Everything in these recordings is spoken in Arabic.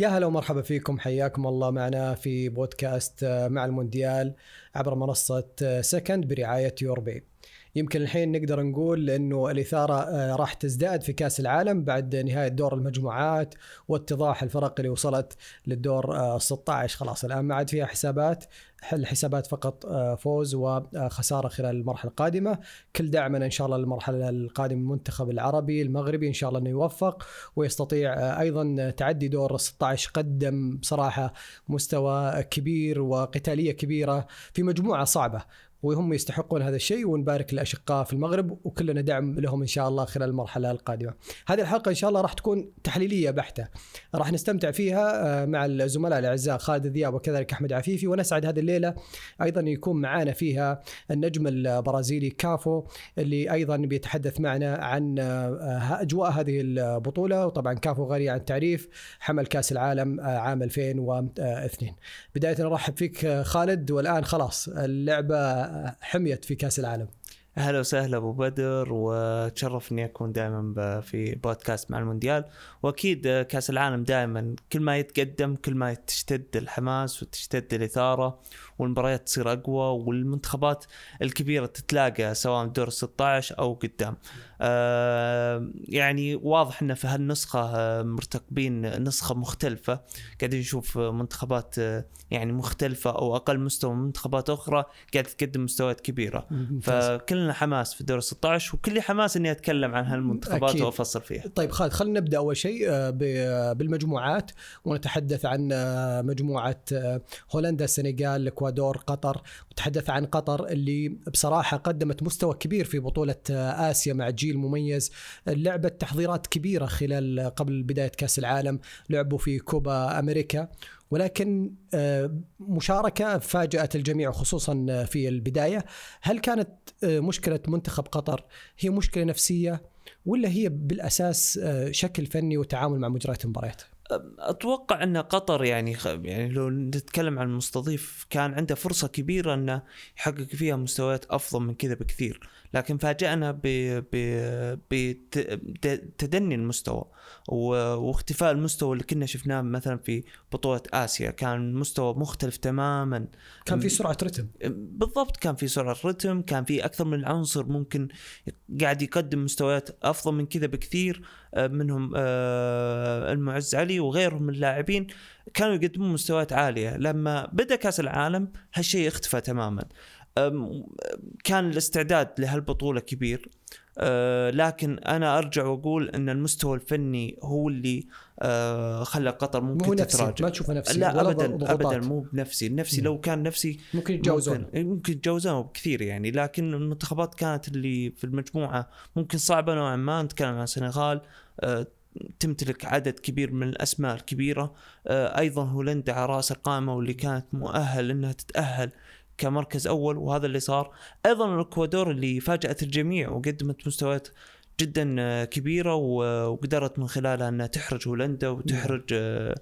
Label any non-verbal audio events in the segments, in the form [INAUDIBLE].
يا هلا ومرحبا فيكم. حياكم الله معنا في بودكاست آه، مع المونديال عبر منصة آه، سكند برعاية يوربي. يمكن الحين نقدر نقول انه الإثارة آه، راح تزداد في كأس العالم بعد نهاية دور المجموعات واتضاح الفرق اللي وصلت للدور 16 خلاص الآن ما عاد فيها حسابات حل حسابات فقط فوز وخساره خلال المرحلة القادمة. كل دعمنا إن شاء الله للمرحلة القادمة المنتخب العربي المغربي إن شاء الله إنه يوفق ويستطيع أيضا تعدي دور 16 قدم بصراحة مستوى كبير وقتالية كبيرة في مجموعة صعبة. وهم يستحقون هذا الشيء ونبارك للأشقاء في المغرب وكلنا دعم لهم إن شاء الله خلال المرحلة القادمة. هذه الحلقة إن شاء الله راح تكون تحليلية بحتة. راح نستمتع فيها آه، مع الزملاء الأعزاء خالد ذياب وكذلك أحمد عفيفي ونسعد هذه الليلة أيضا يكون معنا فيها النجم البرازيلي كافو اللي أيضا بيتحدث معنا عن آه، أجواء هذه البطولة وطبعا كافو غني عن التعريف حمل كأس العالم آه، عام 2002. بداية نرحب فيك خالد والآن خلاص اللعبة حميت في كأس العالم. أهلا وسهلا أبو بدر وتشرف اني أكون دائما في بودكاست مع المونديال. وأكيد كأس العالم دائما كل ما يتقدم كل ما تشتد الحماس وتشتد الإثارة والمباريات تصير أقوى والمنتخبات الكبيرة تتلاقى سواء دور 16 أو قدام. آه يعني واضح إن في هالنسخة آه، مرتقبين نسخة مختلفة قاعدين نشوف منتخبات آه، يعني مختلفة أو أقل مستوى من منتخبات أخرى قاعدة تقدم مستويات كبيرة فكلنا حماس في دور 16 وكل حماس إني أتكلم عن هالمنتخبات أكيد. وأفصل فيها طيب خالد خلينا نبدأ أول شيء آه، بالمجموعات ونتحدث عن مجموعة هولندا السنغال الاكوادور الاكوادور قطر وتحدث عن قطر اللي بصراحة قدمت مستوى كبير في بطولة آسيا مع جيل مميز. لعبت تحضيرات كبيرة خلال قبل بداية كأس العالم. لعبوا في كوبا أمريكا. ولكن آه، مشاركة فاجأت الجميع خصوصا في البداية. هل كانت آه، مشكلة منتخب قطر هي مشكلة نفسية ولا هي بالأساس آه، شكل فني وتعامل مع مجريات المباريات؟ أتوقع أن قطر يعني يعني لو نتكلم عن المستضيف كان عنده فرصة كبيرة أنه يحقق فيها مستويات أفضل من كذا بكثير. لكن فاجأنا بتدني المستوى واختفاء المستوى اللي كنا شفناه مثلا في بطولة آسيا. كان مستوى مختلف تماما. كان في سرعة رتم. بالضبط كان في سرعة رتم. كان في أكثر من عنصر ممكن قاعد يقدم مستويات أفضل من كذا بكثير آه، منهم آه، المعز علي وغيرهم من اللاعبين كانوا يقدمون مستويات عالية. لما بدأ كأس العالم هالشيء اختفى تماما. كان الاستعداد لهالبطولة كبير. أه لكن أنا أرجع وأقول إن المستوى الفني هو اللي أه خلى قطر ممكن مو تتراجع. ما تشوفه نفسي لا ابدا ابدا مو بنفسي. النفسي لو كان نفسي ممكن يتجاوزون. ممكن, يتجاوزون بكثير يعني. لكن المنتخبات كانت اللي في المجموعة ممكن صعبة نوعا ما. نتكلم عن السنغال أه تمتلك عدد كبير من الأسماء الكبيرة. أيضا هولندا على رأس القائمة واللي كانت مؤهل إنها تتأهل كمركز أول وهذا اللي صار. أيضا الإكوادور اللي فاجأت الجميع وقدمت مستويات جدا كبيرة وقدرت من خلالها إنها تحرج هولندا وتحرج آه، آه،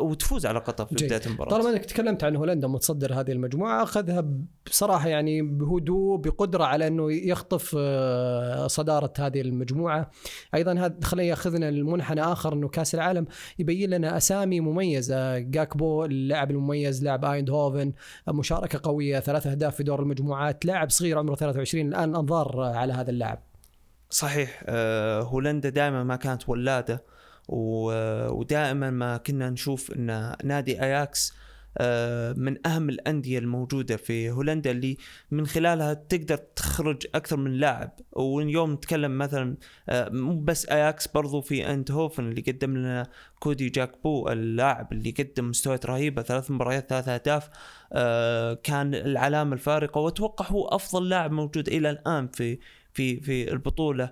وتفوز على قطر في بداية المباراة. طالما انك تكلمت عن هولندا متصدر هذه المجموعة أخذها بصراحة يعني بهدوء بقدرة على أنه يخطف آه، صدارة هذه المجموعة. أيضا هذا خلينا يأخذنا المنحنى آخر إنه كأس العالم يبين لنا أسامي مميزة. جاكبو اللاعب المميز لاعب ايند هوفن مشاركة قوية ثلاث أهداف في دور المجموعات لاعب صغير عمره 23 الآن أنظار على هذا اللاعب. صحيح آه، هولندا دائما ما كانت ولاده. ودائما ما كنا نشوف إن نادي أياكس آه، من أهم الأندية الموجودة في هولندا اللي من خلالها تقدر تخرج أكثر من لاعب. واليوم نتكلم مثلا آه، مو بس أياكس برضو في انت هوفن اللي قدم لنا كودي جاكبو اللاعب اللي قدم مستويات رهيبة ثلاث مباريات ثلاث أهداف آه، كان العلامة الفارقة. وأتوقع هو أفضل لاعب موجود إلى الآن في في في البطولة.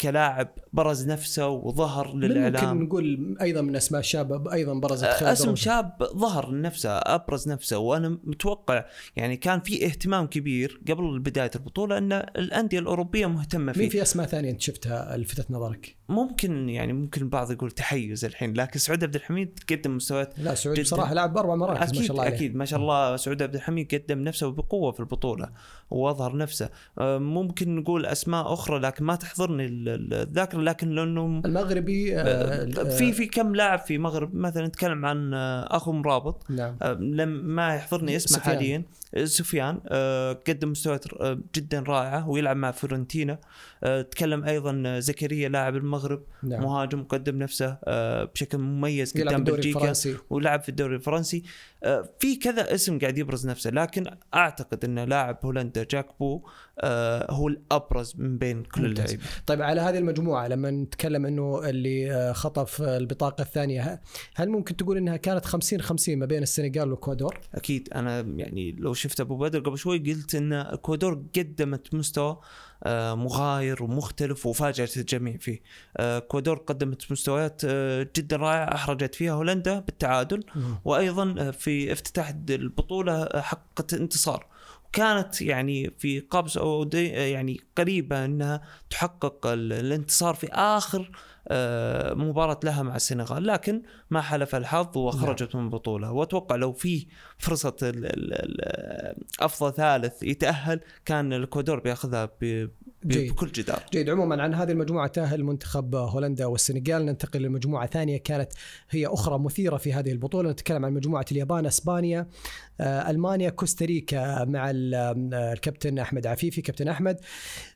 كلاعب برز نفسه وظهر للاعلام ممكن نقول أيضا من أسماء الشابه أيضا برزت آه أسم شاب ظهر نفسه أبرز نفسه وأنا متوقع يعني كان في اهتمام كبير قبل بداية البطولة أن الأندية الأوروبية مهتمة فيه مين في أسماء ثانية أنت شفتها لفتت نظرك؟ ممكن يعني ممكن البعض يقول تحيز الحين لكن سعود عبد الحميد قدم مستويات لا سعود. بصراحة لعب بأربع مراكز ما شاء الله. أكيد ما شاء الله سعود عبد الحميد قدم نفسه بقوة في البطولة واظهر نفسه آه، ممكن نقول أسماء أخرى لكن ما تحضرني ال- ال- الذاكرة لكن لأنه المغربي آه، في في كم لاعب في مغرب مثلا نتكلم عن آه، اخو مرابط نعم. آه، لم ما يحضرني اسمه سفيان. حاليا. آه، سفيان آه، قدم مستويات آه، جدا رائعه ويلعب مع فيورنتينا. آه، تكلم أيضا زكريا لاعب المغرب نعم. مهاجم قدم نفسه آه، بشكل مميز قدام بلجيكا ولعب في الدوري الفرنسي. آه، في كذا اسم قاعد يبرز نفسه لكن أعتقد إن لاعب هولندا جاكبو آه، هو الأبرز من بين كل. اللعيبه طيب. على هذه المجموعة لما نتكلم إنه اللي آه، خطف البطاقة الثانية هل ممكن تقول إنها كانت 50 50 ما بين السنغال والاكوادور؟ أكيد. أنا يعني لو شفت أبو بدر قبل شوي قلت إن إكوادور قدمت مستوى آه، مغاير ومختلف وفاجأت الجميع فيه. آه، إكوادور قدمت مستويات جدا رائعة أحرجت فيها هولندا بالتعادل. وأيضا في افتتاح البطولة حققت انتصار. كانت يعني في قبض أو يعني قريبة إنها تحقق ال- الانتصار في آخر آه، مباراة لها مع السنغال لكن ما حلف الحظ وخرجت من البطولة وأتوقع لو في فرصة أفضل ثالث يتأهل كان الإكوادور بياخذها جيد. بكل جدار جيد. عموما عن هذه المجموعة تأهل منتخب هولندا والسنغال. ننتقل لمجموعة ثانية كانت هي أخرى مثيرة في هذه البطولة. نتكلم عن مجموعة اليابان إسبانيا ألمانيا كوستاريكا مع ال- الكابتن أحمد عفيفي. كابتن أحمد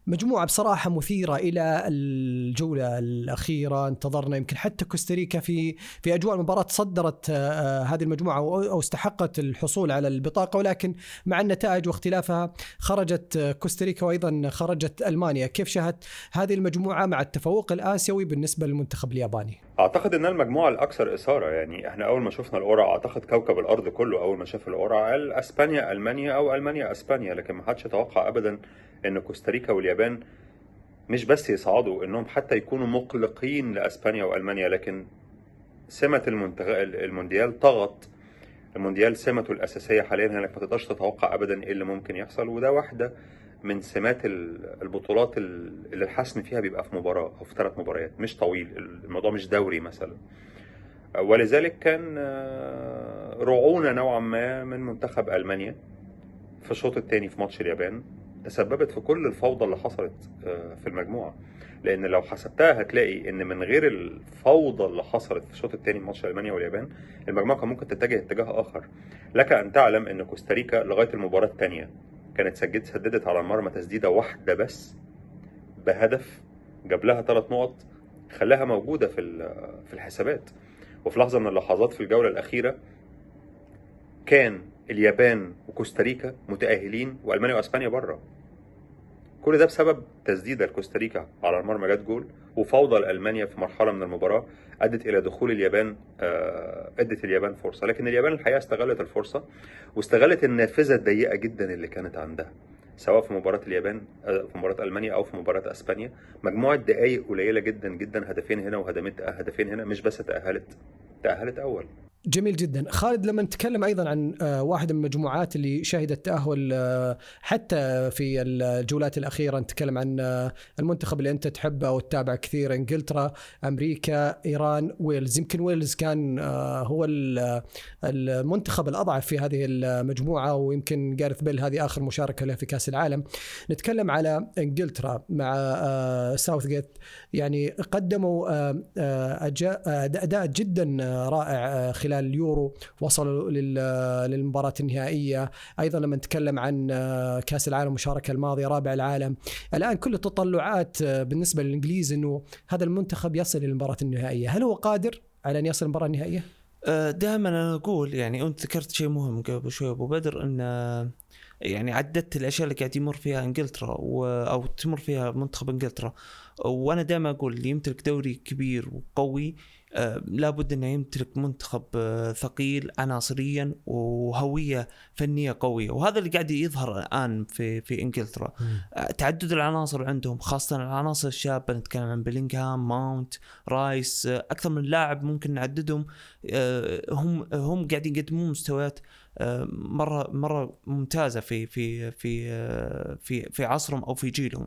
مجموعة بصراحة مثيرة إلى الجولة الأخيرة. انتظرنا يمكن حتى كوستاريكا في في أجواء المباراة صدرت آه، آه، هذه المجموعة أو أو استحقت الحصول على البطاقة ولكن مع النتائج واختلافها خرجت آه، كوستاريكا وأيضا خرجت ألمانيا. كيف شاهدت هذه المجموعة مع التفوق الآسيوي بالنسبة للمنتخب الياباني؟ أعتقد انها المجموعة الأكثر إثارة. يعني إحنا أول ما شفنا القرعه أعتقد كوكب الأرض كله أول ما شاف القرعه قال أسبانيا ألمانيا أو ألمانيا أسبانيا لكن ما حدش يتوقع ابدا إن كوستاريكا واليابان مش بس يصعدوا إنهم حتى يكونوا مقلقين لأسبانيا وألمانيا لكن سمة المنتخ... المونديال طغت المونديال سمته الأساسية حاليا انك ما تقدرش تتوقع ابدا إيه اللي ممكن يحصل وده واحدة من سمات ال- البطولات ال- اللي الحسم فيها بيبقى في مباراة أو في ثلاث مباريات مش طويل الموضوع مش دوري مثلا. ولذلك كان آه، رعونه نوعا ما من منتخب ألمانيا في الشوط الثاني في ماتش اليابان. تسببت في كل الفوضى اللي حصلت آه، في المجموعة. لأن لو حسبتها هتلاقي إن من غير الفوضى اللي حصلت في الشوط الثاني ماتش ألمانيا واليابان المجموعة كان ممكن تتجه اتجاه آخر. لك أن تعلم إن كوستاريكا لغاية المباراة الثانية كانت سجلت سددت على المرمى تسديدة واحدة بس بهدف جاب لها ثلاث نقط خلاها موجودة في في الحسابات. وفي لحظة من اللحظات في الجولة الأخيرة كان اليابان وكوستاريكا متأهلين وألمانيا وأسبانيا بره كل ده بسبب تسديدة لكوستاريكا على المرمى جت جول وفوضى لألمانيا في مرحلة من المباراة أدت إلى دخول اليابان آه، أدت اليابان فرصة. لكن اليابان الحقيقة استغلت الفرصة واستغلت النافذة الضيقة جدا اللي كانت عندها سواء في مباراة اليابان آه، في مباراة ألمانيا أو في مباراة أسبانيا. مجموعة دقائق قليلة جدا جدا هدفين هنا وهدفين هدفين هنا مش بس تأهلت تأهلت أول. جميل جدا. خالد لما نتكلم أيضا عن آه، واحدة من المجموعات اللي شهدت تأهل آه، حتى في الجولات الأخيرة نتكلم عن آه، المنتخب اللي أنت تحبه وتتابع كثير إنجلترا أمريكا إيران ويلز. يمكن ويلز كان هو ال- المنتخب الأضعف في هذه المجموعة ويمكن جاريث بيل هذه آخر مشاركة له في كأس العالم. نتكلم على إنجلترا مع آه، ساوثجيت يعني قدموا أداء جدا رائع آه، خلال اليورو وصلوا لل- للمباراة النهائية. أيضا لما نتكلم عن آه، كأس العالم المشاركة الماضيه رابع العالم. الآن كل التطلعات آه، بالنسبة للإنجليز إنه هذا المنتخب يصل إلى المباراة النهائية. هل هو قادر على أن يصل المباراة النهائية؟ دائما أنا أقول يعني أنت ذكرت شيء مهم قبل شوي أبو بدر إن آه، يعني عددت الأشياء اللي قاعد يمر فيها إنجلترا و... أو تمر فيها منتخب إنجلترا. وأنا دائما أقول اللي يمتلك دوري كبير وقوي آه، لابد أنه يمتلك منتخب آه، ثقيل عناصريا وهوية فنية قوية. وهذا اللي قاعد يظهر الآن في في إنجلترا. آه، تعدد العناصر عندهم خاصة العناصر الشابة نتكلم عن بيلينغهام ماونت رايس آه، أكثر من لاعب ممكن نعددهم. آه، هم هم قاعدين يقدمون مستويات آه، مرة مرة ممتازة في في في آه، في في عصرهم أو في جيلهم.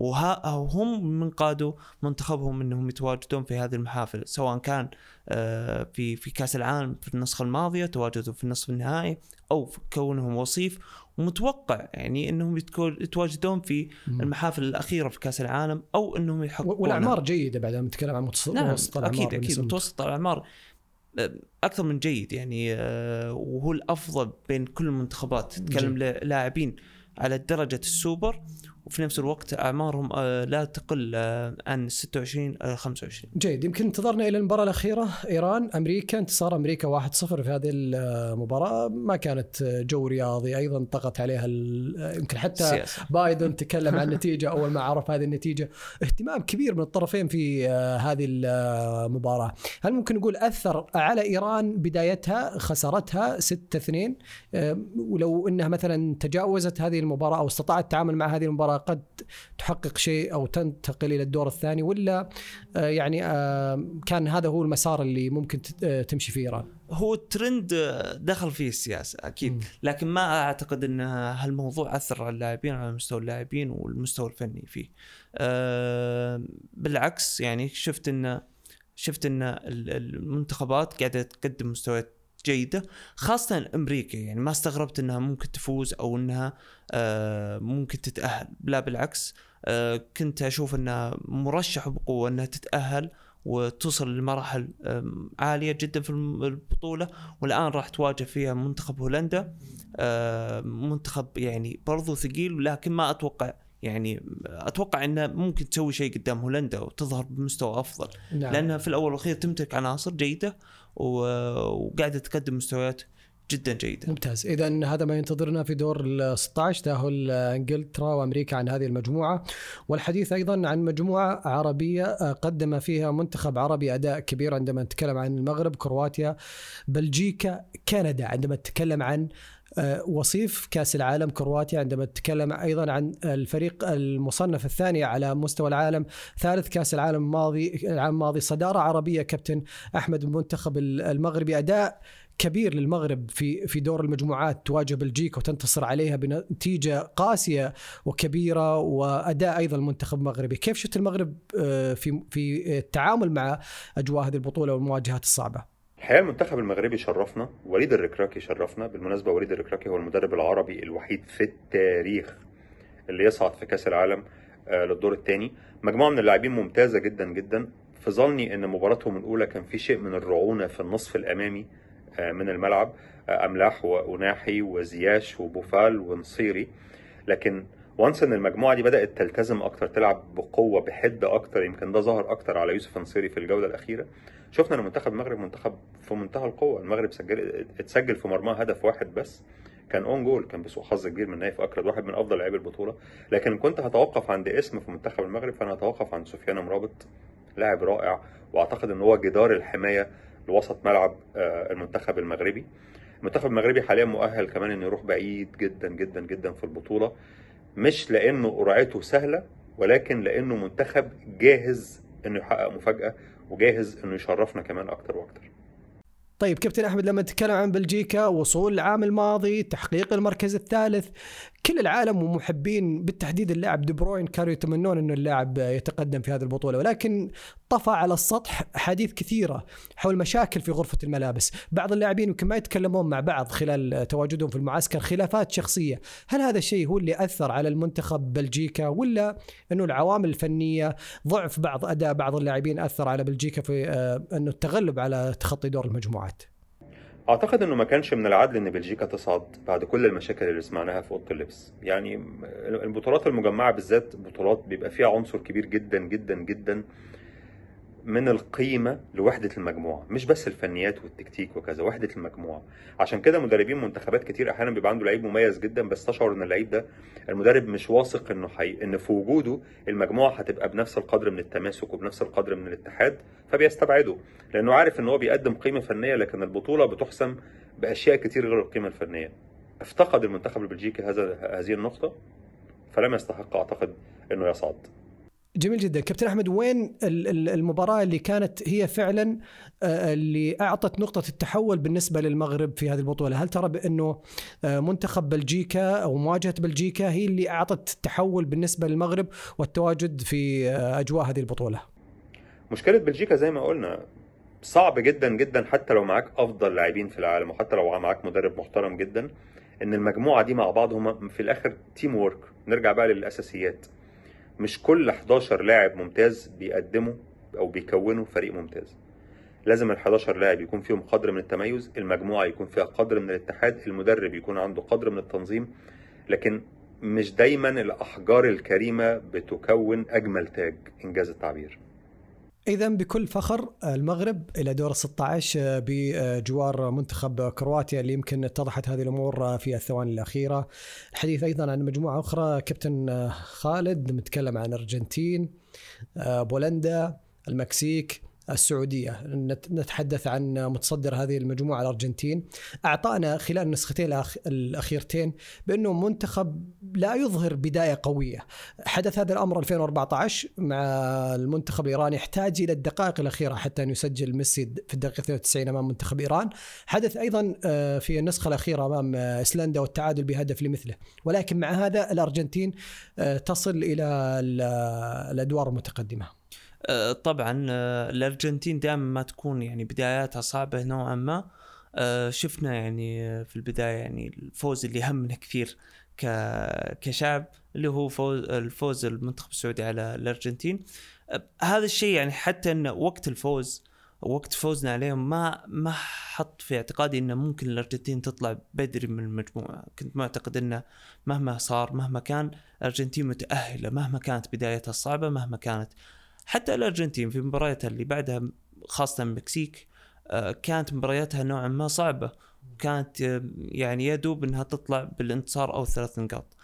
وهم من قادوا منتخبهم إنهم يتواجدون في هذه المحافل سواء كان آه، في في كأس العالم في النسخة الماضية تواجدوا في النصف النهائي أو في كونهم وصيف. ومتوقع يعني إنهم يتواجدون في المحافل الأخيرة في كأس العالم أو إنهم يحققون والأعمار جيدة بعد ما نتكلم عن متوسط نعم الأعمار أكيد أكيد. متوسط الأعمار آه، أكثر من جيد يعني آه، وهو الأفضل بين كل المنتخبات. تتكلم لاعبين على درجة السوبر. وفي نفس الوقت أعمارهم آه، لا تقل آه، عن 26 25 جيد. يمكن انتظرنا إلى المباراة الأخيرة. إيران أمريكا. انتصار أمريكا 1-0 في هذه المباراة. ما كانت جو رياضي. أيضا طغت عليها يمكن حتى سياسة. بايدن [LAUGHS] تكلم عن النتيجه أول ما عرف هذه النتيجة اهتمام كبير من الطرفين في آه، هذه المباراه هل ممكن نقول أثر على إيران بدايتها خسارتها 6-2 ولو إنها مثلا تجاوزت هذه المباراة أو استطاعت التعامل مع هذه المباراة قد تحقق شيء أو تنتقل إلى الدور الثاني ولا آه، يعني آه، كان هذا هو المسار اللي ممكن آه، تمشي فيه إيران؟ هو الترند دخل فيه السياسة أكيد لكن ما أعتقد إن هالموضوع أثر على اللاعبين على مستوى اللاعبين والمستوى الفني فيه. بالعكس يعني شفت إن شفت إن المنتخبات قاعدة تقدم مستويات جيدة خاصة أمريكا. يعني ما استغربت إنها ممكن تفوز أو إنها آه، ممكن تتأهل. لا بالعكس آه، كنت أشوف إنها مرشحة بقوة إنها تتأهل وتوصل لمراحل عالية جدا في البطولة. والآن راح تواجه فيها منتخب هولندا آه، منتخب يعني برضو ثقيل لكن ما أتوقع يعني أتوقع إنه ممكن تسوي شيء قدام هولندا وتظهر بمستوى أفضل. نعم. لأنها في الأول والأخير تمتلك عناصر جيدة وقاعدة تقدم مستويات جدا جيدة. ممتاز، اذا هذا ما ينتظرنا في دور ال 16 تأهل إنجلترا وأمريكا عن هذه المجموعة، والحديث أيضا عن مجموعة عربية قدم فيها منتخب عربي أداء كبير عندما نتكلم عن المغرب، كرواتيا، بلجيكا، كندا، عندما نتكلم عن آه، وصيف كأس العالم كرواتيا عندما تتكلم أيضا عن الفريق المصنف الثاني على مستوى العالم. ثالث كأس العالم الماضي العام الماضي صدارة عربية كابتن أحمد المنتخب المغربي. أداء كبير للمغرب في في دور المجموعات تواجه بلجيكا وتنتصر عليها بنتيجة قاسية وكبيرة وأداء أيضا المنتخب المغربي، كيف شفت المغرب آه، في في التعامل مع أجواء هذه البطولة والمواجهات الصعبة؟ الحقيقة المنتخب المغربي شرفنا وليد الركراكي شرفنا. بالمناسبة وليد الركراكي هو المدرب العربي الوحيد في التاريخ اللي يصعد في كأس العالم آه، للدور الثاني مجموعة من اللاعبين ممتازة جدا جدا. في ظني إن مباراتهم الأولى كان في شيء من الرعونة في النصف الأمامي آه، من الملعب. آه، أملاح وناحي وزياش وبوفال ونصيري. لكن وانس إن المجموعة دي بدأت تلتزم أكتر تلعب بقوة بحدة أكتر يمكن ده ظهر أكتر على يوسف نصيري في الجولة الأخيرة. شفنا إن منتخب المغرب منتخب في منتهى القوة. المغرب سجل اتسجل في مرماه هدف واحد بس. كان own goal كان بسوء حظ كبير من نايف أكرد واحد من أفضل لاعبي البطولة. لكن كنت هتوقف عند اسم في منتخب المغرب فأنا هتوقف عند سفيان امرابط لاعب رائع وأعتقد إن هو جدار الحماية لوسط ملعب آه، المنتخب المغربي. المنتخب المغربي حاليا مؤهل كمان إنه يروح بعيد جدا جدا جدا في البطولة. مش لأنه قرعته سهلة ولكن لأنه منتخب جاهز إنه يحقق مفاجأة. وجاهز إنه يشرفنا كمان أكتر وأكتر. طيب كابتن أحمد لما نتكلم عن بلجيكا وصول العام الماضي تحقيق المركز الثالث كل العالم ومحبين بالتحديد اللاعب دي بروين كانوا يتمنون إنه اللاعب يتقدم في هذه البطولة. ولكن طفى على السطح حديث كثيرة حول مشاكل في غرفة الملابس، بعض اللاعبين يمكن ما يتكلمون مع بعض خلال تواجدهم في المعسكر خلافات شخصية، هل هذا الشيء هو اللي أثر على المنتخب بلجيكا ولا إنه العوامل الفنية ضعف بعض أداء بعض اللاعبين أثر على بلجيكا في آه، إنه التغلب على تخطي دور المجموعات؟ أعتقد إنه ما كانش من العدل إن بلجيكا تصعد بعد كل المشاكل اللي سمعناها في أوضة اللبس. يعني البطولات المجمعة بالذات بطولات بيبقى فيها عنصر كبير جدا جدا جدا. من القيمة لوحدة المجموعة مش بس الفنيات والتكتيك وكذا وحدة المجموعة. عشان كده مدربين منتخبات كتير أحيانا بيبقى عنده لعيب مميز جدا بس تشعر إن اللعيب ده المدرب مش واثق إنه حي... إن في وجوده المجموعة هتبقى بنفس القدر من التماسك وبنفس القدر من الاتحاد فبيستبعده. لأنه عارف إن هو بيقدم قيمة فنية لكن البطولة بتحسم بأشياء كتير غير القيمة الفنية. افتقد المنتخب البلجيكي هذا هذه النقطة؟ فلم يستحق أعتقد إنه يصعد. جميل جدا. كابتن أحمد وين ال- ال- المباراة اللي كانت هي فعلا آه، اللي أعطت نقطة التحول بالنسبة للمغرب في هذه البطولة؟ هل ترى بأنه آه، منتخب بلجيكا أو مواجهة بلجيكا هي اللي أعطت التحول بالنسبة للمغرب والتواجد في آه، أجواء هذه البطولة؟ مشكلة بلجيكا زي ما قلنا صعب جدا جدا حتى لو معاك أفضل لاعبين في العالم وحتى لو معاك مدرب محترم جدا إن المجموعة دي مع بعض هم في الآخر teamwork نرجع بقى للأساسيات. مش كل 11 لاعب ممتاز بيقدموا أو بيكونوا فريق ممتاز. لازم ال 11 لاعب يكون فيهم قدر من التميز المجموعة يكون فيها قدر من الاتحاد المدرب يكون عنده قدر من التنظيم لكن مش دايما الأحجار الكريمة بتكون أجمل تاج إنجاز التعبير. إذا بكل فخر المغرب إلى دور ال 16 بجوار منتخب كرواتيا اللي يمكن اتضحت هذه الأمور في الثواني الأخيرة. الحديث أيضا عن مجموعة أخرى كابتن خالد نتكلم عن الارجنتين بولندا المكسيك السعودية. نت- نتحدث عن متصدر هذه المجموعة الأرجنتين. أعطانا خلال النسختين الأخيرتين بأنه منتخب لا يظهر بداية قوية. حدث هذا الأمر 2014 مع المنتخب الإيراني يحتاج إلى الدقائق الأخيرة حتى أن يسجل ميسي في الدقيقة 92 أمام منتخب إيران. حدث أيضا آه، في النسخة الأخيرة أمام آه، إيسلندا والتعادل بهدف لمثله. ولكن مع هذا الأرجنتين آه، تصل إلى ال- الأدوار المتقدمة. آه، طبعا آه، الأرجنتين دائما ما تكون يعني بداياتها صعبة نوعا ما. آه، شفنا يعني آه، في البداية يعني الفوز اللي همنا كثير كشعب اللي هو فوز الفوز المنتخب السعودي على الأرجنتين. آه، هذا الشيء يعني حتى إن وقت الفوز وقت فوزنا عليهم ما ما حط في اعتقادي إنه ممكن الأرجنتين تطلع بدري من المجموعة، كنت معتقد إنه مهما صار مهما كان الأرجنتين متأهلة مهما كانت بدايتها صعبة مهما كانت حتى الأرجنتين في مبارياتها اللي بعدها خاصة المكسيك آه، كانت مبارياتها نوعا ما صعبة. كانت آه، يعني يدوب إنها تطلع بالانتصار أو الثلاث نقاط.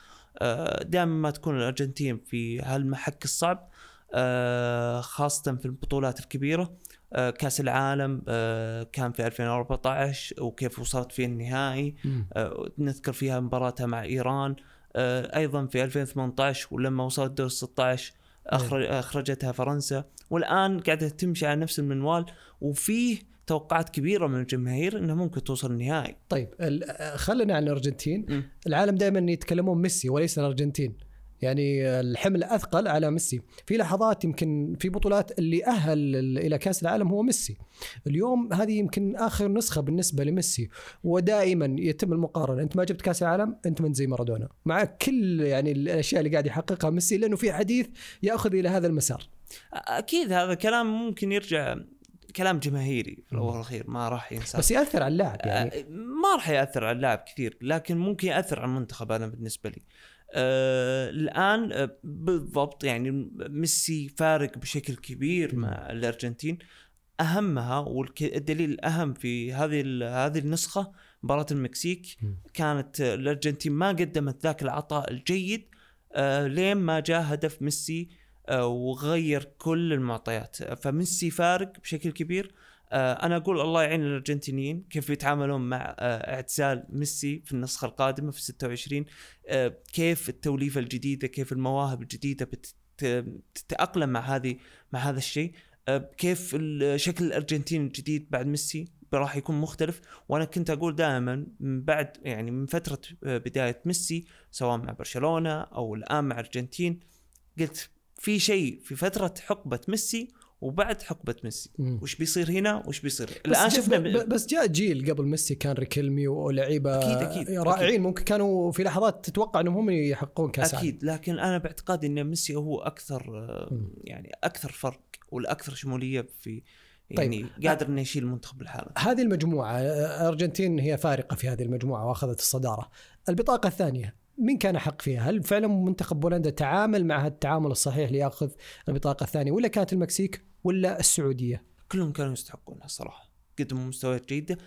دائما ما تكون الأرجنتين في هالمحك الصعب آه، خاصة في البطولات الكبيرة. آه، كأس العالم آه، كان في 2014 وكيف وصلت فيه النهائي. آه، نذكر فيها مباراتها مع إيران. آه، أيضا في 2018 ولما وصلت دور 16 أخرج أخرجتها فرنسا. والآن قاعدة تمشي على نفس المنوال وفيه توقعات كبيرة من الجماهير إنها ممكن توصل النهائي. طيب خلينا عن الأرجنتين. م. العالم دائما يتكلمون ميسي وليس الأرجنتين. يعني الحمل أثقل على ميسي. في لحظات يمكن في بطولات اللي أهل ال- إلى كأس العالم هو ميسي. اليوم هذه يمكن آخر نسخة بالنسبة لميسي ودائما يتم المقارنة. أنت ما جبت كأس العالم أنت من زي مارادونا. مع كل يعني الأشياء اللي قاعد يحققها ميسي لأنه في حديث يأخذ إلى هذا المسار. أكيد هذا كلام ممكن يرجع كلام جماهيري في الأول والأخير ما راح ينسى. بس يأثر على اللاعب يعني. آه، ما راح يأثر على اللاعب كثير لكن ممكن يأثر على المنتخب أنا بالنسبة لي. آه الآن آه بالضبط يعني ميسي فارق بشكل كبير مع الأرجنتين. أهمها والدليل الأهم في هذه هذه النسخة مباراة المكسيك. كانت الأرجنتين ما قدمت ذاك العطاء الجيد آه لين ما جاء هدف ميسي آه وغير كل المعطيات. فميسي فارق بشكل كبير. أنا أقول الله يعين الأرجنتينيين كيف يتعاملون مع آه، اعتزال ميسي في النسخة القادمة في 26 آه، كيف التوليفة الجديدة كيف المواهب الجديدة بتتاقلم مع هذه مع هذا الشيء. آه، كيف شكل الأرجنتين الجديد بعد ميسي راح يكون مختلف. وأنا كنت أقول دائما من بعد يعني من فترة آه، بداية ميسي سواء مع برشلونة أو الآن مع الأرجنتين قلت في شيء في فترة حقبة ميسي وبعد حقبة ميسي مم. وش بيصير هنا وش بيصير بس الآن شفنا ب- بس جاء جيل قبل ميسي كان ريكيلمي ولعيبة أكيد- أكيد- رائعين ممكن كانوا في لحظات تتوقع إنهم هم يحققون كأس عالم. أكيد لكن أنا باعتقادي إن ميسي هو أكثر مم. يعني أكثر فرق والأكثر شمولية في يعني طيب. قادر إنه يشيل المنتخب لحاله هذه المجموعة الارجنتين هي فارقة في هذه المجموعة وأخذت الصدارة. البطاقة الثانية مين كان حق فيها؟ هل فعلا منتخب بولندا تعامل مع التعامل الصحيح لياخذ البطاقة الثانية ولا كانت المكسيك ولا السعودية؟ كلهم كانوا يستحقونها الصراحه قدموا مستويات جيدة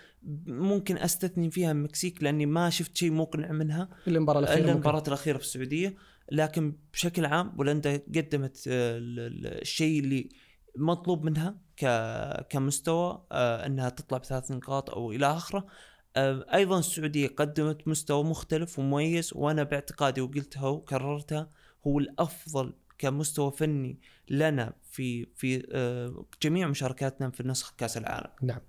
ممكن أستثني فيها المكسيك لأني ما شفت شيء مقنع منها المباراة الأخيرة. المباراة الأخيرة في السعودية لكن بشكل عام بولندا قدمت آه، ال- ال- الشيء اللي مطلوب منها كمستوى آه، إنها تطلع بثلاث نقاط أو إلى آخره أيضا السعودية قدمت مستوى مختلف ومميز وأنا باعتقادي وقلتها وكررتها هو الأفضل كمستوى فني لنا في في جميع مشاركاتنا في نسخ كأس العالم. نعم.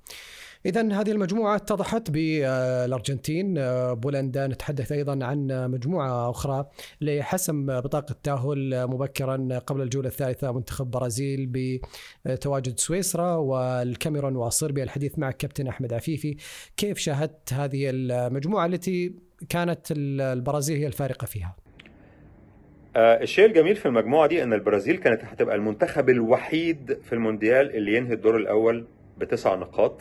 إذا هذه المجموعة اتضحت بالأرجنتين. بولندا نتحدث أيضا عن مجموعة أخرى لحسم بطاقة التأهل مبكرا قبل الجولة الثالثة منتخب برازيل بتواجد سويسرا والكاميرون وصربيا. الحديث معك كابتن أحمد عفيفي. كيف شاهدت هذه المجموعة التي كانت البرازيل هي الفارقة فيها؟ آه الشيء الجميل في المجموعة دي إن البرازيل كانت هتبقى المنتخب الوحيد في المونديال اللي ينهي الدور الأول بتسع نقاط.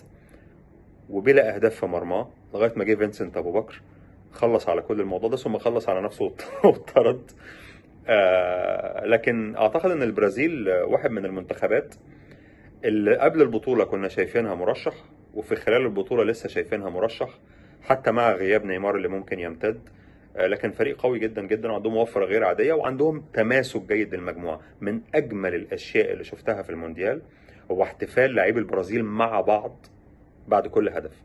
وبلا أهداف في مرماه لغاية ما جه فينسنت أبو بكر خلص على كل الموضوع ده ثم خلص على نفسه [LAUGHS] واتطرد. آه لكن أعتقد إن البرازيل واحد من المنتخبات اللي قبل البطولة كنا شايفينها مرشح وفي خلال البطولة لسه شايفينها مرشح حتى مع غياب نيمار اللي ممكن يمتد. آه لكن فريق قوي جدا جدا وعندهم وفره غير عادية وعندهم تماسك جيد للمجموعة. من أجمل الأشياء اللي شفتها في المونديال هو احتفال لاعبي البرازيل مع بعض. بعد كل هدف.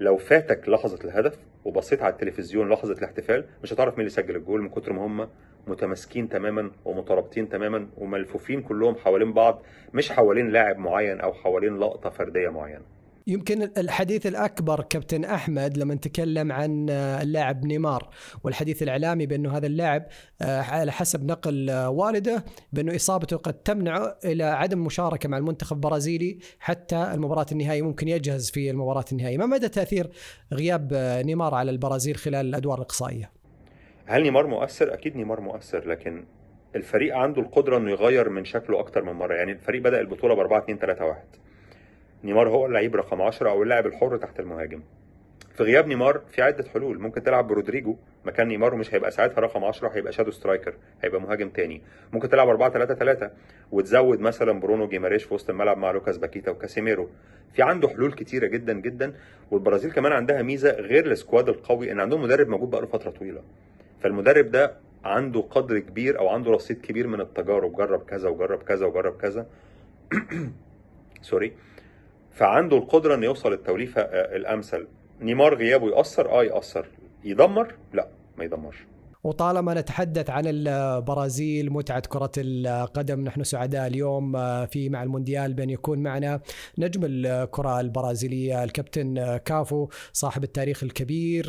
لو فاتك لحظة الهدف وبصيت على التلفزيون لحظة الاحتفال مش هتعرف مين اللي سجل الجول من كتر ما هم متماسكين تماما ومترابطين تماما وملفوفين كلهم حوالين بعض مش حوالين لاعب معين أو حوالين لقطة فردية معينة. يمكن الحديث الأكبر كابتن أحمد لما نتكلم عن اللاعب نيمار والحديث الإعلامي بأنه هذا اللاعب على حسب نقل والده بأنه إصابته قد تمنعه إلى عدم مشاركة مع المنتخب البرازيلي حتى المباراة النهائية ممكن يجهز في المباراة النهائية. ما مدى تأثير غياب نيمار على البرازيل خلال الأدوار الإقصائية؟ هل نيمار مؤثر؟ أكيد نيمار مؤثر لكن الفريق عنده القدرة إنه يغير من شكله أكتر من مرة. يعني الفريق بدأ البطولة ب 4 2 3 1 نيمار هو اللعيب رقم 10 أو اللاعب الحر تحت المهاجم. في غياب نيمار في عدة حلول. ممكن تلعب برودريجو مكان نيمار ومش هيبقى ساعتها رقم 10 هيبقى shadow striker هيبقى مهاجم تاني. ممكن تلعب 4 3 3 وتزود مثلا برونو جيماريش في وسط الملعب مع لوكاس باكيتا وكاسيميرو. في عنده حلول كتيرة جدا جدا والبرازيل كمان عندها ميزة غير ال squad القوي إن عندهم مدرب موجود بقاله فترة طويلة. فالمدرب ده عنده قدر كبير أو عنده رصيد كبير من التجارب. جرب كذا وجرب كذا وجرب كذا. [COUGHS] سوري فعنده القدرة انه يوصل التوليفة الأمثل. نيمار غيابه يأثر؟ آه يأثر. يدمر؟ لا ما يدمرش. وطالما نتحدث عن البرازيل متعة كرة القدم نحن سعداء اليوم في مع المونديال بأن يكون معنا نجم الكرة البرازيلية الكابتن كافو صاحب التاريخ الكبير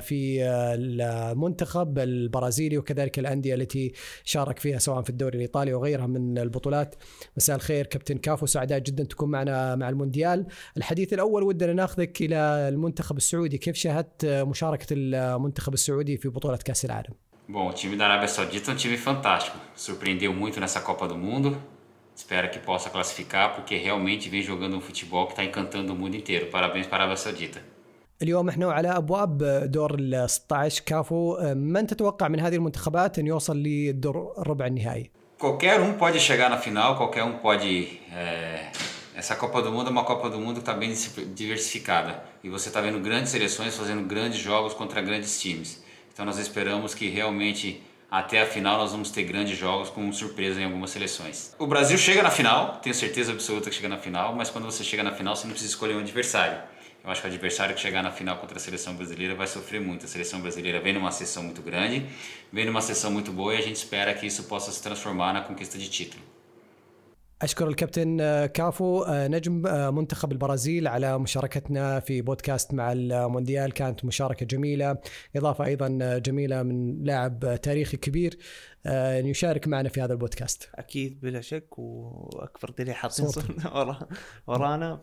في المنتخب البرازيلي وكذلك الأندية التي شارك فيها سواء في الدوري الإيطالي وغيرها من البطولات. مساء الخير كابتن كافو سعداء جدا تكون معنا مع المونديال. الحديث الأول ودنا ناخذك إلى المنتخب السعودي. كيف شاهدت مشاركة المنتخب السعودي في بطولة كأس العالم؟ Bom, o time da Arábia Saudita é um time fantástico. Surpreendeu muito nessa Copa do Mundo. Espero que possa classificar, porque realmente vem jogando um futebol que está encantando o mundo inteiro. Parabéns para a Arábia Saudita. اليوم احنا على ابواب دور ال 16 كافو من تتوقع من هذه المنتخبات ان يوصل للدور الربع النهائي؟ Qualquer um pode chegar na final, qualquer um pode. é, Essa Copa do Mundo é uma Copa do Mundo que está bem diversificada. E você está vendo grandes seleções fazendo grandes jogos contra grandes times. Então nós esperamos que realmente até a final nós vamos ter grandes jogos com surpresa em algumas seleções. O Brasil chega na final, tenho certeza absoluta que chega na final, mas quando você chega na final você não precisa escolher um adversário. Eu acho que o adversário que chegar na final contra a seleção brasileira vai sofrer muito. A seleção brasileira vem numa sessão muito grande, vem numa sessão muito boa e a gente espera que isso possa se transformar na conquista de título. أشكر الكابتن كافو نجم منتخب البرازيل على مشاركتنا في بودكاست مع المونديال. كانت مشاركة جميلة. إضافة أيضا جميلة من لاعب تاريخي كبير أن يشارك معنا في هذا البودكاست. أكيد بلا شك وأكبر دليل حاطين [LAUGHS] ورا ورانا.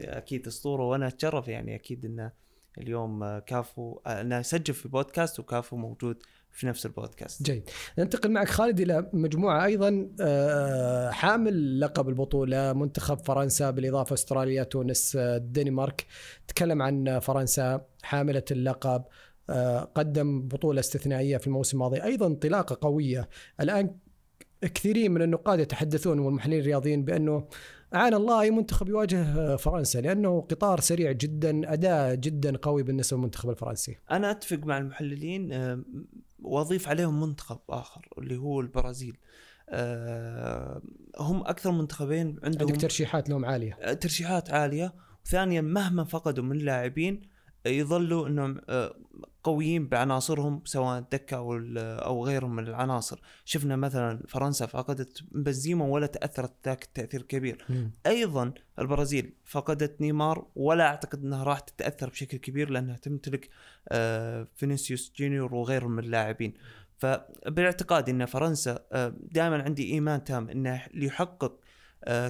أكيد أسطورة وأنا أتشرف يعني أكيد انه اليوم كافو انه يسجل في بودكاست وكافو موجود في نفس البودكاست. جيد. ننتقل معك خالد إلى مجموعة أيضا حامل لقب البطولة منتخب فرنسا بالإضافة أستراليا تونس الدنمارك. تكلم عن فرنسا حاملة اللقب قدم بطولة استثنائية في الموسم الماضي. أيضا انطلاقة قوية. الآن كثيرين من النقاد يتحدثون والمحللين الرياضيين بأنه عانى الله أي منتخب يواجه فرنسا لأنه قطار سريع جدا أداء جدا قوي بالنسبة للمنتخب الفرنسي. أنا أتفق مع المحللين واضيف عليهم منتخب آخر اللي هو البرازيل. هم أكثر منتخبين عندهم عندك ترشيحات لهم عالية. ترشيحات عالية وثانيا مهما فقدوا من لاعبين يظلوا إنهم آه، قويين بعناصرهم سواء دكة أو أو غيرهم من العناصر. شفنا مثلا فرنسا فقدت بنزيما ولا تأثرت ذاك التأثير كبير. أيضا البرازيل فقدت نيمار ولا أعتقد إنها راح تتأثر بشكل كبير لأنها تمتلك آه، فينيسيوس جونيور وغيرهم من اللاعبين. فباعتقادي إن فرنسا آه، دائما عندي إيمان تام إنه اللي يحقق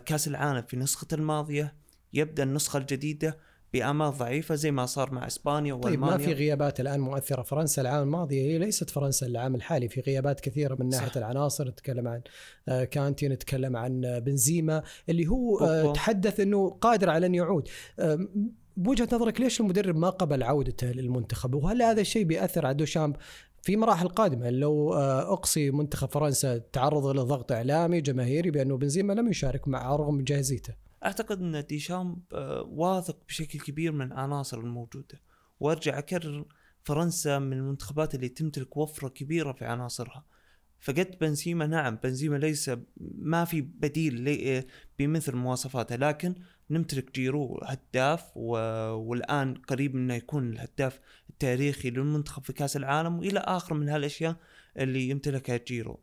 كأس العالم في نسخته الماضية يبدأ النسخة الجديدة بامال ضعيفه زي ما صار مع إسبانيا طيب وألمانيا. ما في غيابات الآن مؤثرة. فرنسا العام الماضي هي ليست فرنسا العام الحالي. في غيابات كثيرة من ناحية صح. العناصر نتكلم عن آه، كانتي نتكلم عن آه، بنزيما اللي هو آه، بوجبا. تحدث إنه قادر على أن يعود. بوجهه نظرك ليش المدرب ما قبل عودته للمنتخب؟ وهل هذا الشيء بيأثر على دوشامب في مراحل قادمة؟ لو آه، أقصي منتخب فرنسا تعرض إلى ضغط إعلامي جماهيري بأنه بنزيما لم يشارك مع رغم جاهزيته. أعتقد إن ديشامب آه، واثق بشكل كبير من العناصر الموجودة وأرجع أكرر فرنسا من المنتخبات اللي تمتلك وفرة كبيرة في عناصرها. فقد بنزيما نعم بنزيما ليس ما في بديل آه، بمثل مواصفاته لكن نمتلك جيرو هداف و... والآن قريب إنه يكون الهداف التاريخي للمنتخب في كأس العالم وإلى آخر من هالأشياء اللي يمتلكها جيرو.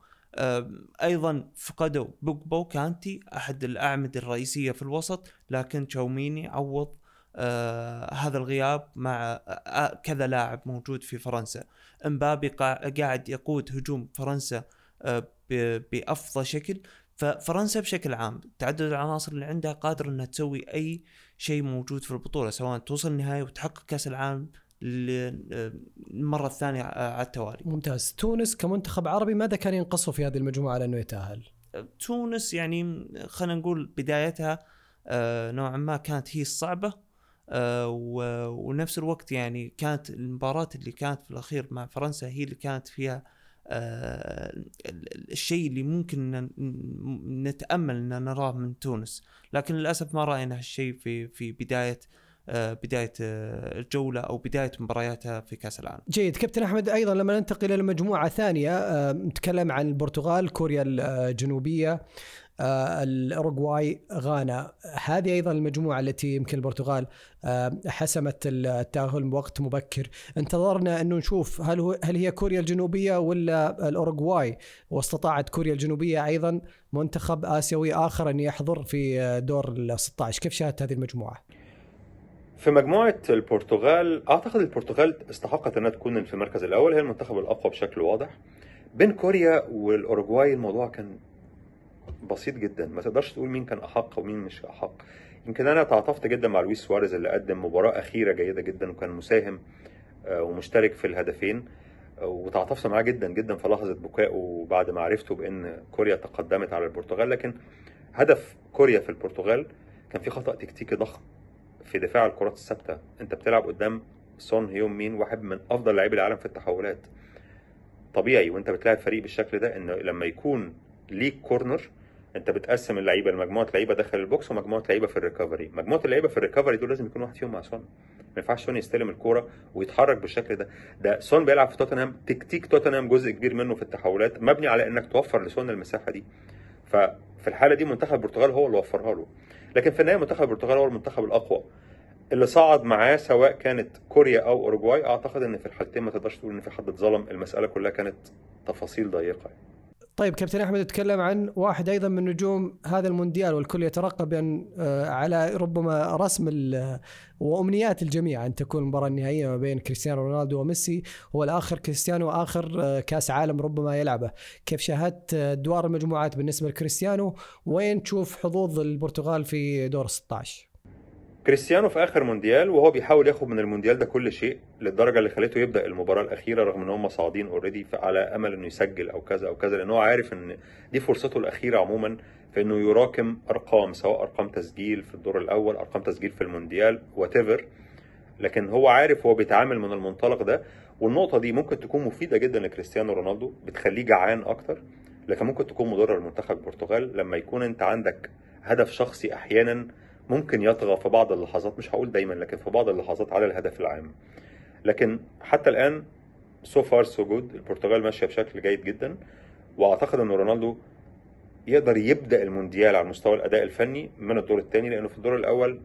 أيضا فقدوا بوجبا وكانتي أحد الأعمدة الرئيسية في الوسط لكن تشاوميني عوض آه هذا الغياب مع آه كذا لاعب موجود في فرنسا. إمبابي قا- قاعد يقود هجوم فرنسا آه بأفضل شكل. ففرنسا بشكل عام تعدد العناصر اللي عندها قادر إنها تسوي أي شيء موجود في البطولة سواء توصل النهائي وتحقق كأس العالم للمره الثانية على التوالي. ممتاز. تونس كمنتخب عربي ماذا كان ينقصه في هذه المجموعة لأنه يتأهل؟ تونس يعني خلينا نقول بدايتها آه، نوعا ما كانت هي الصعبة آه، ونفس الوقت يعني كانت المباراة اللي كانت في الأخير مع فرنسا هي اللي كانت فيها آه، ال- ال- الشيء اللي ممكن نتأمل أن نراه من تونس. لكن للأسف ما رأينا هالشيء في في بداية آه، بداية آه، الجولة أو بداية مبارياتها في كأس العالم. جيد. كابتن أحمد أيضا لما ننتقل إلى مجموعة ثانية آه، نتكلم عن البرتغال كوريا الجنوبية الأوروغواي غانا. هذه أيضا المجموعة التي يمكن البرتغال حسمت التأهل بوقت مبكر. انتظرنا انه نشوف هل هل هي كوريا الجنوبية ولا الأوروغواي. واستطاعت كوريا الجنوبية أيضا منتخب آسيوي آخر أن يحضر في دور ال 16 كيف شاهدت هذه المجموعة؟ في مجموعة البرتغال أعتقد البرتغال استحقت أنها تكون في المركز الأول هي المنتخب الأقوى بشكل واضح. بين كوريا والأوروغواي الموضوع كان بسيط جدا. ما تقدرش تقول مين كان أحق ومين مش أحق. يمكن أنا تعاطفت جدا مع لويس سواريز اللي قدم مباراة أخيرة جيدة جدا وكان مساهم آه، ومشترك في الهدفين آه، وتعاطفت معاه جدا جدا في لحظة بكائه بعد ما عرفته بأن كوريا تقدمت على البرتغال. لكن هدف كوريا في البرتغال كان في خطأ تكتيكي ضخم. في دفاع الكرات الثابتة. أنت بتلعب قدام سون هيون مين واحد من أفضل لاعبي العالم في التحولات. طبيعي وأنت بتلعب فريق بالشكل ده ان لما يكون ليك corner أنت بتقسم اللعيبة لمجموعه لعيبة داخل ال box ومجموعة لعيبة في ال recovery مجموعة اللعيبة في ال recovery دول لازم يكون واحد فيهم مع سون. ما ينفعش سون يستلم الكورة ويتحرك بالشكل ده. ده سون بيلعب في توتنهام تكتيك توتنهام جزء كبير منه في التحولات مبني على إنك توفر لسون المساحه دي. ففي الحالة دي منتخب البرتغال هو اللي وفرها له. لكن في النهاية منتخب البرتغال هو المنتخب الأقوى. اللي صعد معاه سواء كانت كوريا أو اوروجواي أعتقد إن في الحالتين ما تقدرش تقول إن في حد اتظلم. المسألة كلها كانت تفاصيل ضيقة. طيب كابتن أحمد تكلم عن واحد أيضا من نجوم هذا المونديال والكل يترقب أن آه، على ربما رسم ال- وأمنيات الجميع أن تكون المباراه النهائيه ما بين كريستيانو رونالدو وميسي هو الآخر كريستيانو آخر آه، كأس عالم ربما يلعبه. كيف شاهدت آه، ادوار المجموعات بالنسبة لكريستيانو؟ وين تشوف حظوظ البرتغال في دور 16 كريستيانو في آخر مونديال وهو بيحاول ياخد من المونديال ده كل شيء للدرجة اللي خلته يبدأ المباراة الأخيرة رغم إن هم صاعدين already على أمل إنه يسجل أو كذا أو كذا لأن هو عارف إن دي فرصته الأخيرة عموما في إنه يراكم أرقام سواء أرقام تسجيل في الدور الأول أرقام تسجيل في المونديال وات لكن هو عارف هو بيتعامل من المنطلق ده والنقطة دي ممكن تكون مفيدة جدا لكريستيانو رونالدو بتخليه جعان أكتر لكن ممكن تكون مضره لمنتخب البرتغال لما يكون أنت عندك هدف شخصي أحيانا ممكن يطغى في بعض اللحظات مش هقول دايما لكن في بعض اللحظات على الهدف العام. لكن حتى الآن so far so good البرتغال ماشية بشكل جيد جدا وأعتقد إن رونالدو يقدر يبدأ المونديال على مستوى الأداء الفني من الدور الثاني لأنه في الدور الأول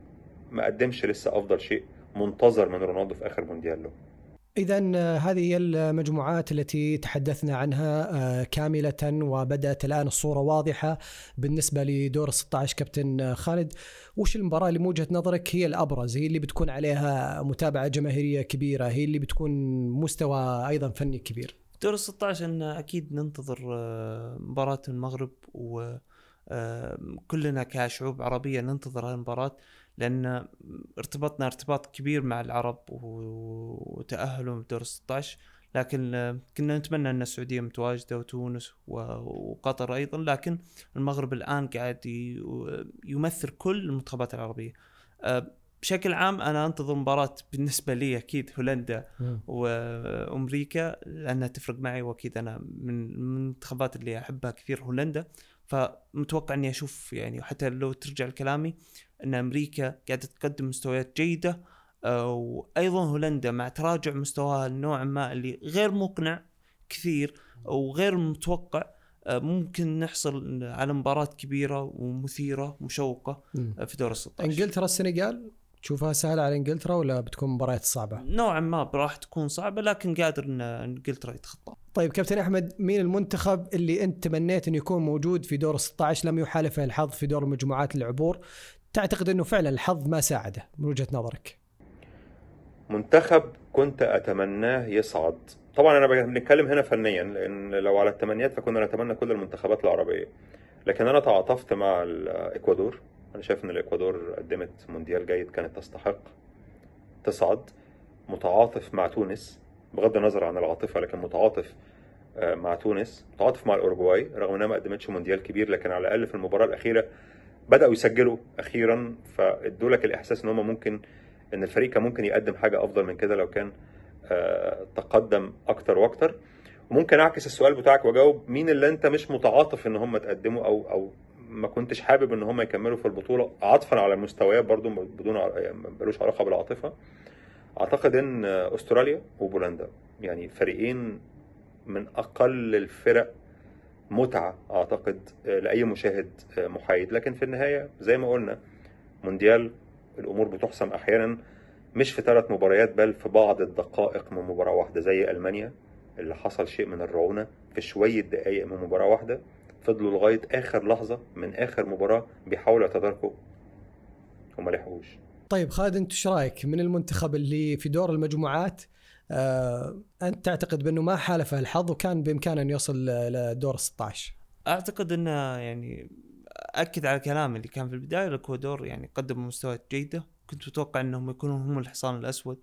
ما قدمش لسه أفضل شيء منتظر من رونالدو في آخر مونديال له إذا هذه هي المجموعات التي تحدثنا عنها آه، كاملة وبدأت الآن الصورة واضحة بالنسبة لدور 16 كابتن خالد. وش المباراة اللي من وجهة نظرك هي الأبرز هي اللي بتكون عليها متابعة جماهيرية كبيرة هي اللي بتكون مستوى أيضا فني كبير؟ دور 16 إن أكيد ننتظر آه، مباراة المغرب و آه، كلنا كشعوب عربية ننتظر هالمباراة لأن ارتبطنا ارتباط كبير مع العرب و- وتأهلهم بدور 16 لكن آه، كنا نتمنى أن السعودية متواجدة وتونس وقطر أيضا. لكن المغرب الآن قاعد يمثل كل المنتخبات العربية. آه، بشكل عام أنا أنتظر مباراة بالنسبة لي أكيد هولندا وامريكا لأنها تفرق معي وأكيد أنا من المنتخبات اللي أحبها كثير هولندا. فمتوقع إني أشوف يعني حتى لو ترجع لكلامي إن أمريكا قاعدة تقدم مستويات جيدة آه، وأيضا هولندا مع تراجع مستواها نوعا ما اللي غير مقنع كثير وغير متوقع آه، ممكن نحصل على مباراة كبيرة ومثيرة مشوقة مم. آه، في دور ال 16 إنجلترا السنغال؟ تشوفها سهلة على إنجلترا ولا بتكون مباريات صعبة؟ نوعا ما راح تكون صعبة لكن قادر إن إنجلترا يتخطى. طيب كابتن أحمد مين المنتخب اللي أنت تمنيت إنه يكون موجود في دور 16 لم يحالفه الحظ في دور مجموعات العبور. تعتقد إنه فعلا الحظ ما ساعده من وجهة نظرك؟ منتخب كنت أتمناه يصعد. طبعا أنا بنتكلم هنا فنيا لأن لو على التمنيات فكنا نتمنى كل المنتخبات العربية. لكن أنا تعاطفت مع الإكوادور. أنا شايف إن الإكوادور قدمت مونديال جيد كانت تستحق تصعد. متعاطف مع تونس بغض النظر عن العاطفة لكن متعاطف آه، مع تونس. متعاطف مع الاورجواي رغم إنها ما قدمتش مونديال كبير لكن على الأقل في المباراة الأخيرة بدأوا يسجلوا أخيرا فادوا لك الإحساس إن هم ممكن إن الفريق كان ممكن يقدم حاجة أفضل من كده لو كان آه، تقدم أكتر وأكتر. وممكن أعكس السؤال بتاعك وأجاوب مين اللي أنت مش متعاطف إن هم تقدموا أو أو ما كنتش حابب إن هم يكملوا في البطولة؟ عطفا على المستويات برضو بدون يعني ملوش علاقة بالعاطفة. أعتقد إن أستراليا وبولندا يعني فريقين من أقل الفرق متعة أعتقد آه، لأي مشاهد آه، محايد. لكن في النهاية زي ما قلنا مونديال الأمور بتحسم أحيانا مش في ثلاث مباريات بل في بعض الدقائق من مباراة واحدة زي ألمانيا اللي حصل شيء من الرعونة في شوية دقائق من مباراة واحدة فضلوا لغاية آخر لحظة من آخر مباراة بيحاولوا يتداركوا. وما لحقوش. طيب خالد أنت إيش رأيك؟ من المنتخب اللي في دور المجموعات أنت تعتقد بأنه ما حالفه الحظ وكان بإمكانه انه يصل لدور 16 أعتقد إنه يعني اكد على كلامي اللي كان في البداية الأكوادور يعني قدموا مستويات جيدة. كنت متوقع إنهم يكونوا هم الحصان الأسود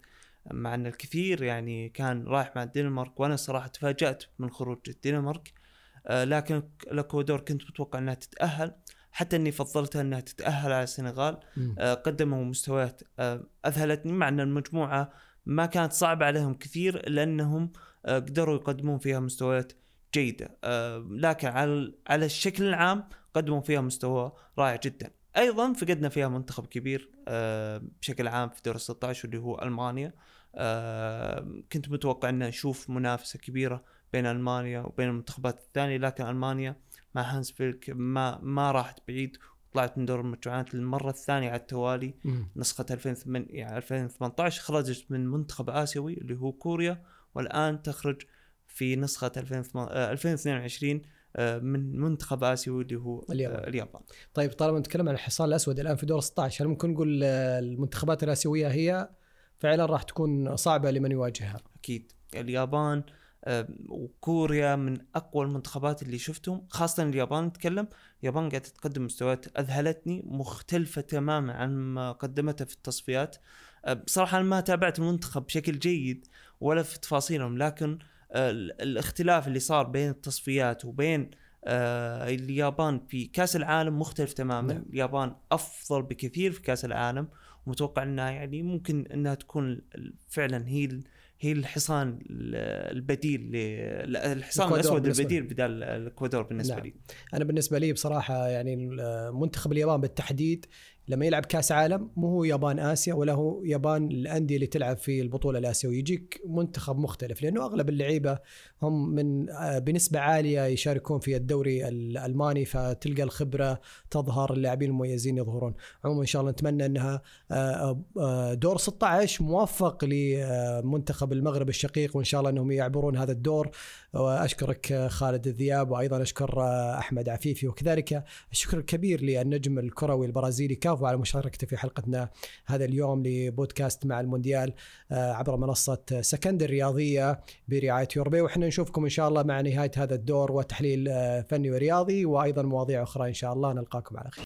مع إن الكثير يعني كان رايح مع الدنمارك وأنا صراحة تفاجأت من خروج الدنمارك. آه، لكن الأكوادور كنت متوقع إنها تتأهل حتى إني فضلتها إنها تتأهل على السنغال. آه، قدموا مستويات آه، أذهلتني مع إن المجموعة ما كانت صعبة عليهم كثير لأنهم آه، قدروا يقدمون فيها مستويات جيدة. آه، لكن على على الشكل العام قدموا فيها مستوى رائع جدا. أيضا فقدنا فيها منتخب كبير آه، بشكل عام في دور ال 16 اللي هو ألمانيا. كنت متوقع إن نشوف منافسة كبيرة بين ألمانيا وبين المنتخبات الثانية لكن ألمانيا مع هانز فيلك ما ما راحت بعيد طلعت من دور المجموعات للمرة الثانية على التوالي مم. نسخة 2008 يعني 2018 خرجت من منتخب آسيوي اللي هو كوريا والآن تخرج في نسخة 2008 آه، 2022 آه، من منتخب آسيوي اللي هو آه، اليابان. اليابان طيب طالما نتكلم عن الحصان الأسود الآن في دور 16 هل ممكن نقول المنتخبات الآسيوية هي فعلا راح تكون صعبة لمن يواجهها أكيد اليابان آه، وكوريا من أقوى المنتخبات اللي شفتهم خاصة اليابان نتكلم. اليابان قاعدة تقدم مستويات أذهلتني مختلفة تماما عن ما قدمتها في التصفيات. بصراحة أنا ما تابعت المنتخب بشكل جيد ولا في تفاصيلهم لكن آه، ال- الاختلاف اللي صار بين التصفيات وبين آه، اليابان في كأس العالم مختلف تماما. نعم. اليابان أفضل بكثير في كأس العالم ومتوقع إنها يعني ممكن إنها تكون فعلا هي هي الحصان البديل الحصان الأسود البديل بدال الإكوادور بالنسبة نعم. لي أنا بالنسبة لي بصراحة يعني منتخب اليابان بالتحديد لما يلعب كاس عالم مو هو يابان آسيا ولا هو يابان الأندية اللي تلعب في البطولة الاسيويه يجيك منتخب مختلف لأنه أغلب اللعيبة هم من آه، بنسبة عالية يشاركون في الدوري الألماني فتلقى الخبرة تظهر اللاعبين المميزين يظهرون. عموما إن شاء الله نتمنى إنها آه، آه، دور 16 موفق لمنتخب المغرب الشقيق وإن شاء الله إنهم يعبرون هذا الدور. وأشكرك خالد الذياب وأيضا أشكر أحمد عفيفي وكذلك الشكر الكبير للنجم الكروي البرازيلي كافو على مشاركته في حلقتنا هذا اليوم لبودكاست مع المونديال آه، عبر منصة سكند الرياضية برعاية يوربي. وإحنا نشوفكم إن شاء الله مع نهاية هذا الدور وتحليل آه، فني ورياضي وأيضا مواضيع أخرى إن شاء الله. نلقاكم على خير.